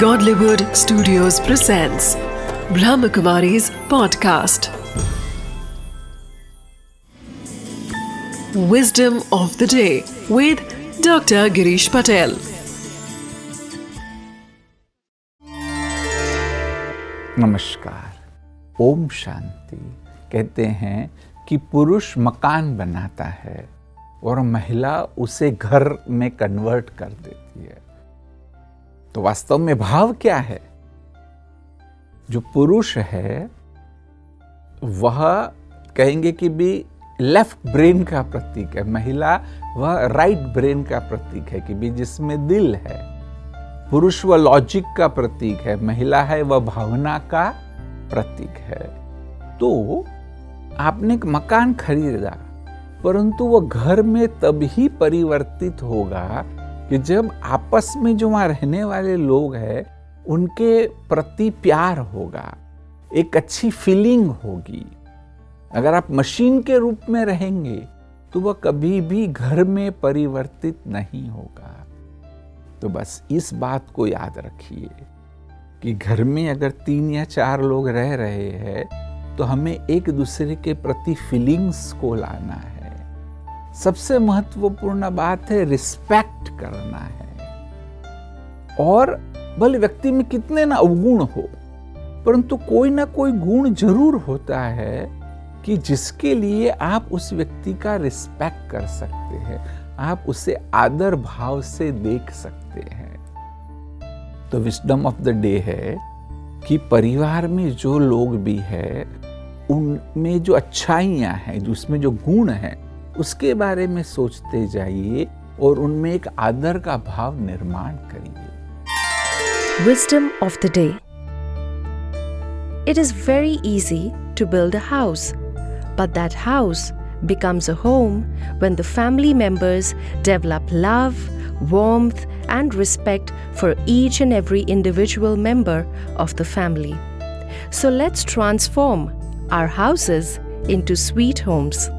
Godlywood Studios presents Brahmakumari's podcast. Wisdom of the day with Dr. Girish Patel. नमस्कार ओम शांति कहते हैं कि पुरुष मकान बनाता है और महिला उसे घर में कन्वर्ट कर देती है तो वास्तव में भाव क्या है? जो पुरुष है, वह कहेंगे कि भी लेफ़्ट ब्रेन का प्रतीक है। महिला, वह राइट ब्रेन का प्रतीक है कि भी जिसमें दिल है। पुरुष वह लॉजिक का प्रतीक है। महिला है, वह भावना का प्रतीक है। तो आपने एक मकान खरीदा, परंतु वह घर में तभी परिवर्तित होगा कि जब आपस में जो वहाँ रहने वाले लोग हैं, उनके प्रति प्यार होगा, एक अच्छी फीलिंग होगी। अगर आप मशीन के रूप में रहेंगे तो वह कभी भी घर में परिवर्तित नहीं होगा। तो बस इस बात को याद रखिए कि घर में अगर तीन या चार लोग रह रहे हैं तो हमें एक दूसरे के प्रति फीलिंग्स को लाना है। सबसे महत्वपूर्ण बात है रिस्पेक्ट करना है। और भले व्यक्ति में कितने ना अवगुण हो, परंतु कोई ना कोई गुण ज़रूर होता है कि जिसके लिए आप उस व्यक्ति का रिस्पेक्ट कर सकते हैं, आप उसे आदर भाव से देख सकते हैं। तो विस्डम ऑफ़ द डे है कि परिवार में जो लोग भी है, उनमें जो अच्छाइयाँ हैं उसमें जो गुण हैं उसके बारे में सोचते जाइए और उनमें एक आदर का भाव निर्माण करिए Wisdom of the day It is very easy to build a house, but that house becomes a home when the family members develop love, warmth, and respect for each and every individual member of the family. So let's transform our houses into sweet homes.